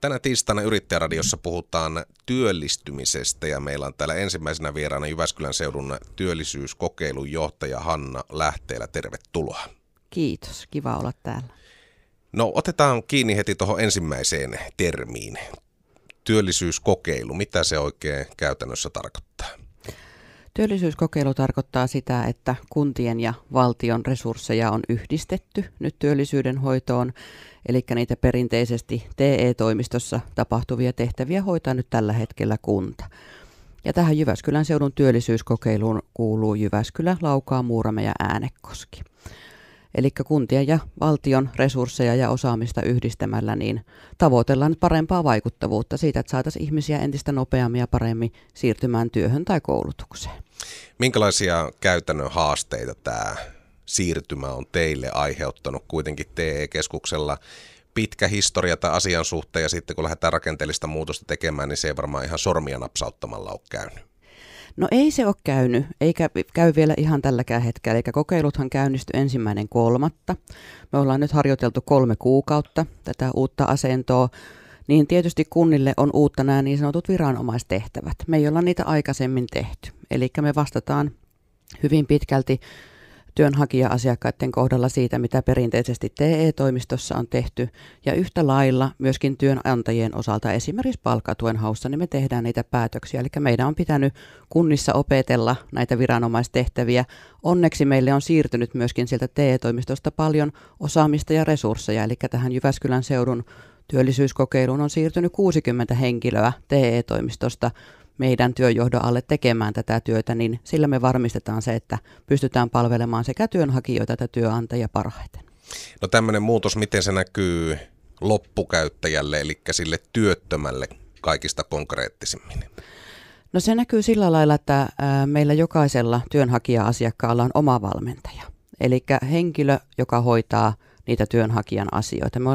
Tänä tiistaina Yrittäjäradiossa puhutaan työllistymisestä ja meillä on täällä ensimmäisenä vieraana Jyväskylän seudun työllisyyskokeilun johtaja Hanna Lähteellä. Tervetuloa. Kiitos, kiva olla täällä. No otetaan kiinni heti tuohon ensimmäiseen termiin. Työllisyyskokeilu, mitä se oikein käytännössä tarkoittaa? Työllisyyskokeilu tarkoittaa sitä, että kuntien ja valtion resursseja on yhdistetty nyt työllisyyden hoitoon, eli niitä perinteisesti TE-toimistossa tapahtuvia tehtäviä hoitaa nyt tällä hetkellä kunta. Ja tähän Jyväskylän seudun työllisyyskokeiluun kuuluu Jyväskylä, Laukaa, Muurame ja Äänekoski. Eli kuntien ja valtion resursseja ja osaamista yhdistämällä, niin tavoitellaan parempaa vaikuttavuutta siitä, että saataisiin ihmisiä entistä nopeammin ja paremmin siirtymään työhön tai koulutukseen. Minkälaisia käytännön haasteita tämä siirtymä on teille aiheuttanut kuitenkin TE-keskuksella? pitkä historia tai asian suhteen ja sitten kun lähdetään rakenteellista muutosta tekemään, niin se ei varmaan ihan sormia napsauttamalla ole käynyt. No ei se ole käynyt, eikä käy vielä ihan tälläkään hetkellä. Eli kokeiluthan käynnistyi ensimmäinen kolmatta. Me ollaan nyt harjoiteltu kolme kuukautta tätä uutta asentoa. Niin tietysti kunnille on uutta nämä niin sanotut viranomaistehtävät. Me ei olla niitä aikaisemmin tehty. Eli me vastataan hyvin pitkälti työnhakija-asiakkaiden kohdalla siitä, mitä perinteisesti TE-toimistossa on tehty, ja yhtä lailla myöskin työnantajien osalta esimerkiksi palkkatuen haussa, niin me tehdään niitä päätöksiä. Eli meidän on pitänyt kunnissa opetella näitä viranomaistehtäviä. Onneksi meille on siirtynyt myöskin sieltä TE-toimistosta paljon osaamista ja resursseja, eli tähän Jyväskylän seudun työllisyyskokeiluun on siirtynyt 60 henkilöä TE-toimistosta meidän työjohdon alle tekemään tätä työtä, niin sillä me varmistetaan se, että pystytään palvelemaan sekä työnhakijoita että työnantajia parhaiten. No tämmöinen muutos, miten se näkyy loppukäyttäjälle, eli sille työttömälle kaikista konkreettisimmin? No se näkyy sillä lailla, että meillä jokaisella työnhakija-asiakkaalla on oma valmentaja. Eli henkilö, joka hoitaa niitä työnhakijan asioita. Me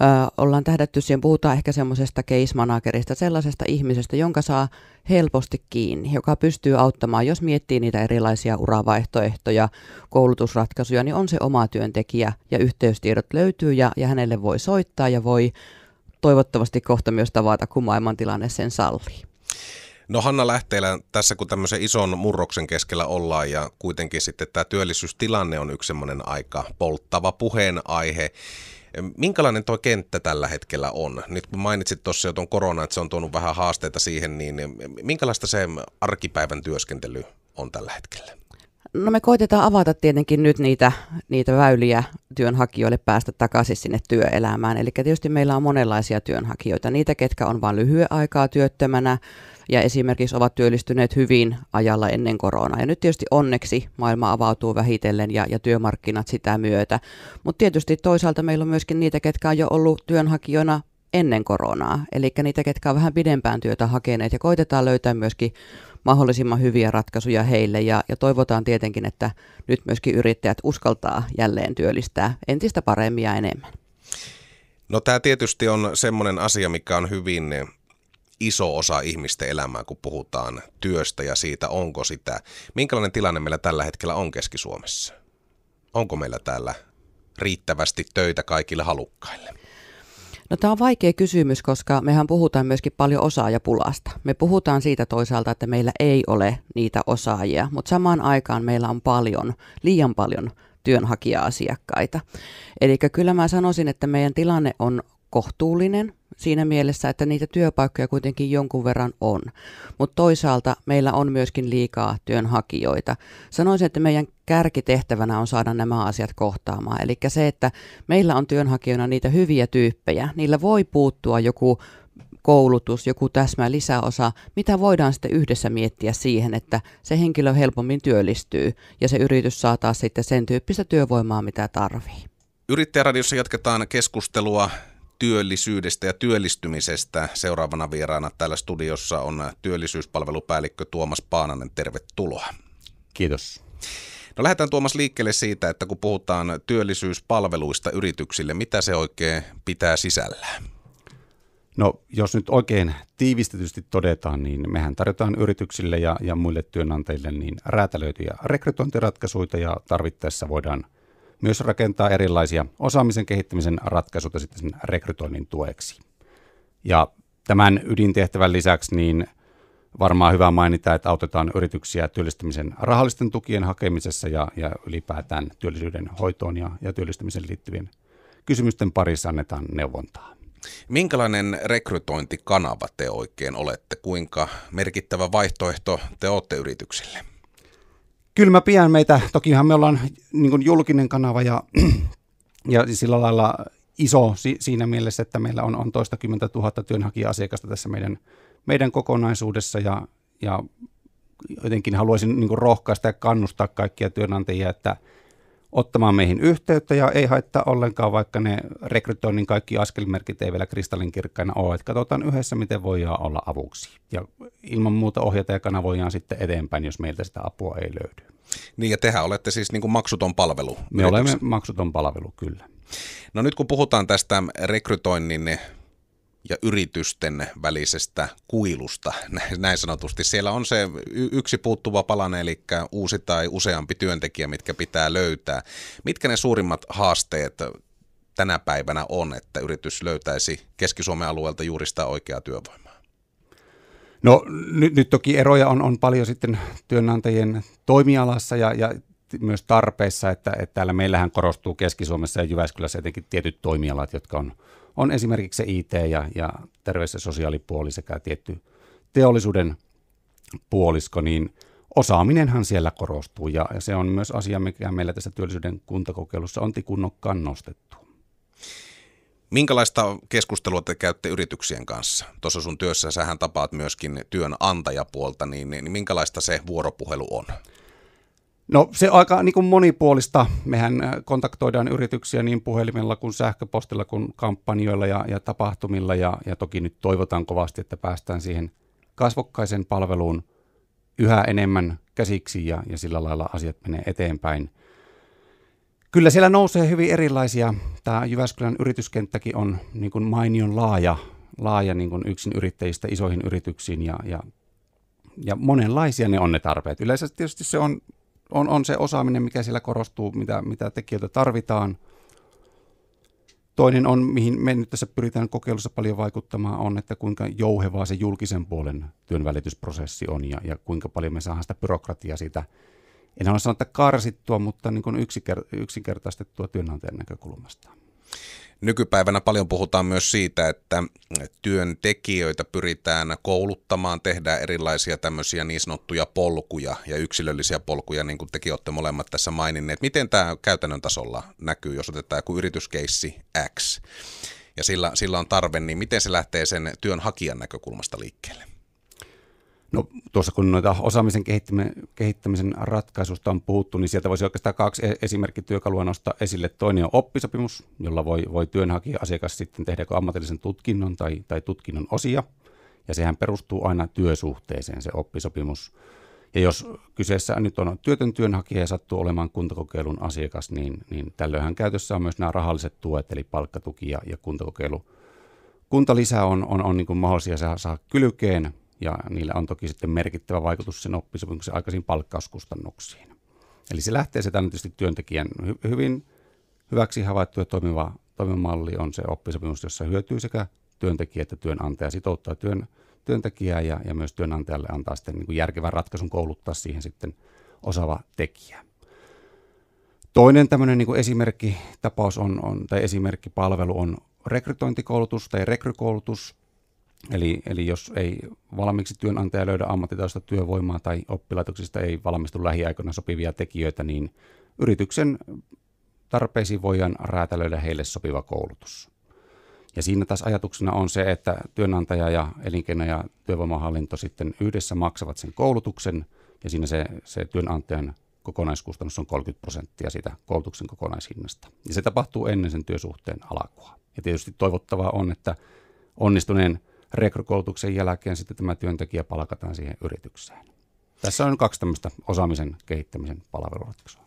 ö, ollaan tähdätty siihen, puhutaan ehkä semmoisesta case managerista, sellaisesta ihmisestä, jonka saa helposti kiinni, joka pystyy auttamaan, jos miettii niitä erilaisia uravaihtoehtoja, koulutusratkaisuja, niin on se oma työntekijä ja yhteystiedot löytyy ja, ja hänelle voi soittaa ja voi toivottavasti kohta myös tavata, kun maailmantilanne sen sallii. No Hanna Lähteelä, tässä kun tämmöisen ison murroksen keskellä ollaan ja kuitenkin sitten tämä työllisyystilanne on yksi semmoinen aika polttava puheenaihe, Minkälainen tuo kenttä tällä hetkellä on? Nyt kun mainitsit tuossa jo tuon korona, että se on tuonut vähän haasteita siihen, niin minkälaista se arkipäivän työskentely on tällä hetkellä? No me koitetaan avata tietenkin nyt niitä, niitä väyliä työnhakijoille päästä takaisin sinne työelämään. Eli tietysti meillä on monenlaisia työnhakijoita. Niitä, ketkä on vain lyhyen aikaa työttömänä, ja esimerkiksi ovat työllistyneet hyvin ajalla ennen koronaa. Ja nyt tietysti onneksi maailma avautuu vähitellen ja, ja työmarkkinat sitä myötä. Mutta tietysti toisaalta meillä on myöskin niitä, ketkä on jo ollut työnhakijoina ennen koronaa, eli niitä, ketkä on vähän pidempään työtä hakeneet ja koitetaan löytää myöskin mahdollisimman hyviä ratkaisuja heille ja, ja toivotaan tietenkin, että nyt myöskin yrittäjät uskaltaa jälleen työllistää entistä paremmin ja enemmän. No tämä tietysti on semmoinen asia, mikä on hyvin iso osa ihmisten elämää, kun puhutaan työstä ja siitä, onko sitä. Minkälainen tilanne meillä tällä hetkellä on Keski-Suomessa? Onko meillä täällä riittävästi töitä kaikille halukkaille? No tämä on vaikea kysymys, koska mehän puhutaan myöskin paljon osaajapulasta. Me puhutaan siitä toisaalta, että meillä ei ole niitä osaajia, mutta samaan aikaan meillä on paljon, liian paljon työnhakija-asiakkaita. Eli kyllä mä sanoisin, että meidän tilanne on kohtuullinen siinä mielessä, että niitä työpaikkoja kuitenkin jonkun verran on. Mutta toisaalta meillä on myöskin liikaa työnhakijoita. Sanoisin, että meidän kärkitehtävänä on saada nämä asiat kohtaamaan. Eli se, että meillä on työnhakijoina niitä hyviä tyyppejä, niillä voi puuttua joku koulutus, joku täsmä lisäosa, mitä voidaan sitten yhdessä miettiä siihen, että se henkilö helpommin työllistyy ja se yritys saa taas sitten sen tyyppistä työvoimaa, mitä tarvii. Yrittäjäradiossa jatketaan keskustelua työllisyydestä ja työllistymisestä. Seuraavana vieraana täällä studiossa on työllisyyspalvelupäällikkö Tuomas Paananen. Tervetuloa. Kiitos. No lähdetään Tuomas liikkeelle siitä, että kun puhutaan työllisyyspalveluista yrityksille, mitä se oikein pitää sisällään? No jos nyt oikein tiivistetysti todetaan, niin mehän tarjotaan yrityksille ja, ja muille työnantajille niin räätälöityjä rekrytointiratkaisuja ja tarvittaessa voidaan myös rakentaa erilaisia osaamisen kehittämisen ratkaisuja sitten sen rekrytoinnin tueksi. Ja tämän ydintehtävän lisäksi niin varmaan hyvä mainita, että autetaan yrityksiä työllistämisen rahallisten tukien hakemisessa ja, ja ylipäätään työllisyyden hoitoon ja, ja työllistämisen liittyvien kysymysten parissa annetaan neuvontaa. Minkälainen rekrytointikanava te oikein olette? Kuinka merkittävä vaihtoehto te olette yrityksille? Kyllä mä pian meitä, tokihan me ollaan niin julkinen kanava ja, ja sillä lailla iso si, siinä mielessä, että meillä on, on toista kymmentä tuhatta työnhakija-asiakasta tässä meidän, meidän kokonaisuudessa. Ja, ja jotenkin haluaisin niin rohkaista ja kannustaa kaikkia työnantajia, että – ottamaan meihin yhteyttä ja ei haittaa ollenkaan, vaikka ne rekrytoinnin kaikki askelmerkit ei vielä kristallinkirkkaina ole. Että katsotaan yhdessä, miten voidaan olla avuksi. Ja ilman muuta ohjata ja kanavoidaan sitten eteenpäin, jos meiltä sitä apua ei löydy. Niin ja tehän olette siis niin kuin maksuton palvelu. Me olemme maksuton palvelu, kyllä. No nyt kun puhutaan tästä rekrytoinnin ja yritysten välisestä kuilusta, näin sanotusti. Siellä on se yksi puuttuva palane, eli uusi tai useampi työntekijä, mitkä pitää löytää. Mitkä ne suurimmat haasteet tänä päivänä on, että yritys löytäisi Keski-Suomen alueelta juuri sitä oikeaa työvoimaa? No nyt, nyt toki eroja on, on paljon sitten työnantajien toimialassa ja, ja myös tarpeissa, että, että täällä meillähän korostuu Keski-Suomessa ja Jyväskylässä etenkin tietyt toimialat, jotka on on esimerkiksi se IT ja, ja terveys- ja sosiaalipuoli sekä tietty teollisuuden puolisko, niin osaaminenhan siellä korostuu ja, ja se on myös asia, mikä meillä tässä työllisyyden kuntakokeilussa on tikunnokkaan nostettu. Minkälaista keskustelua te käytte yrityksien kanssa? Tuossa sun työssä sähän tapaat myöskin työnantajapuolta, niin, niin minkälaista se vuoropuhelu on? No se on aika niin kuin monipuolista. Mehän äh, kontaktoidaan yrityksiä niin puhelimella kuin sähköpostilla kuin kampanjoilla ja, ja tapahtumilla ja, ja toki nyt toivotaan kovasti, että päästään siihen kasvokkaisen palveluun yhä enemmän käsiksi ja, ja sillä lailla asiat menee eteenpäin. Kyllä siellä nousee hyvin erilaisia. Tämä Jyväskylän yrityskenttäkin on niin kuin mainion laaja, laaja niin kuin yksin yrittäjistä isoihin yrityksiin ja, ja, ja monenlaisia ne on ne tarpeet. Yleensä tietysti se on on, on se osaaminen, mikä siellä korostuu, mitä, mitä tekijöitä tarvitaan. Toinen on, mihin me nyt tässä pyritään kokeilussa paljon vaikuttamaan, on, että kuinka jouhevaa se julkisen puolen työnvälitysprosessi on ja, ja kuinka paljon me saadaan sitä byrokratiaa siitä, en halua sanoa, että karsittua, mutta niin kuin yksinkertaistettua työnantajan näkökulmasta. Nykypäivänä paljon puhutaan myös siitä, että työntekijöitä pyritään kouluttamaan, tehdään erilaisia tämmöisiä niin sanottuja polkuja ja yksilöllisiä polkuja, niin kuin tekin olette molemmat tässä maininneet. Miten tämä käytännön tasolla näkyy, jos otetaan joku yrityskeissi X ja sillä, sillä on tarve, niin miten se lähtee sen työnhakijan näkökulmasta liikkeelle? No tuossa kun noita osaamisen kehittämisen ratkaisusta on puhuttu, niin sieltä voisi oikeastaan kaksi e- esimerkkityökalua nostaa esille. Toinen on oppisopimus, jolla voi, voi työnhakija asiakas sitten tehdä ammatillisen tutkinnon tai, tai tutkinnon osia. Ja sehän perustuu aina työsuhteeseen se oppisopimus. Ja jos kyseessä nyt on työtön työnhakija ja sattuu olemaan kuntakokeilun asiakas, niin, niin tällöinhän käytössä on myös nämä rahalliset tuet, eli palkkatuki ja, ja kuntakokeilu. Kuntalisä on, on, on niin kuin mahdollisia saada kylkeen ja niillä on toki sitten merkittävä vaikutus sen oppisopimuksen aikaisiin palkkauskustannuksiin. Eli se lähtee se tietysti työntekijän hy- hyvin hyväksi havaittu ja toimiva, toimiva malli on se oppisopimus, jossa hyötyy sekä työntekijä että työnantaja sitouttaa työn, työntekijää ja, ja myös työnantajalle antaa sitten niin kuin järkevän ratkaisun kouluttaa siihen sitten osaava tekijä. Toinen tämmöinen niin esimerkkitapaus on, on, tai esimerkkipalvelu on rekrytointikoulutus tai rekrykoulutus, Eli, eli jos ei valmiiksi työnantaja löydä ammattitaista työvoimaa tai oppilaitoksista ei valmistu lähiaikoina sopivia tekijöitä, niin yrityksen tarpeisiin voidaan räätälöidä heille sopiva koulutus. Ja siinä taas ajatuksena on se, että työnantaja ja elinkeino- ja työvoimahallinto sitten yhdessä maksavat sen koulutuksen, ja siinä se, se työnantajan kokonaiskustannus on 30 prosenttia siitä koulutuksen kokonaishinnasta. Ja se tapahtuu ennen sen työsuhteen alkua. Ja tietysti toivottavaa on, että onnistuneen rekrykoulutuksen jälkeen sitten tämä työntekijä palkataan siihen yritykseen. Tässä on kaksi tämmöistä osaamisen kehittämisen palveluratkaisua.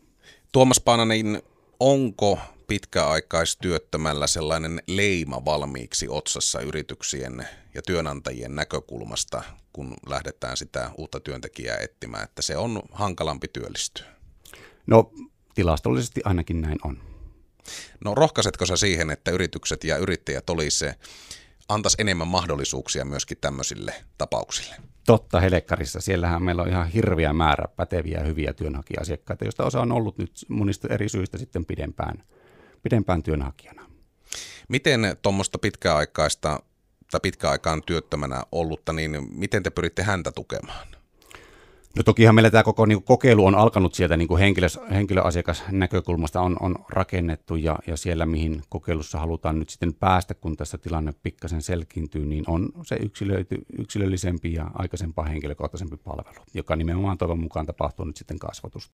Tuomas Paananen, onko pitkäaikaistyöttömällä sellainen leima valmiiksi otsassa yrityksien ja työnantajien näkökulmasta, kun lähdetään sitä uutta työntekijää etsimään, että se on hankalampi työllistyä? No tilastollisesti ainakin näin on. No rohkaisetko sä siihen, että yritykset ja yrittäjät olisivat antaisi enemmän mahdollisuuksia myöskin tämmöisille tapauksille. Totta, Helekkarissa. Siellähän meillä on ihan hirviä määrä päteviä hyviä työnhakija-asiakkaita, joista osa on ollut nyt monista eri syistä sitten pidempään, pidempään työnhakijana. Miten tuommoista pitkäaikaista tai pitkäaikaan työttömänä ollutta, niin miten te pyritte häntä tukemaan? No tokihan meillä tämä koko niin kuin kokeilu on alkanut sieltä niin kuin henkilö, henkilöasiakas näkökulmasta on, on rakennettu ja, ja siellä mihin kokeilussa halutaan nyt sitten päästä, kun tässä tilanne pikkasen selkiintyy, niin on se yksilöity, yksilöllisempi ja aikaisempaa henkilökohtaisempi palvelu, joka nimenomaan toivon mukaan tapahtuu nyt sitten kasvotus,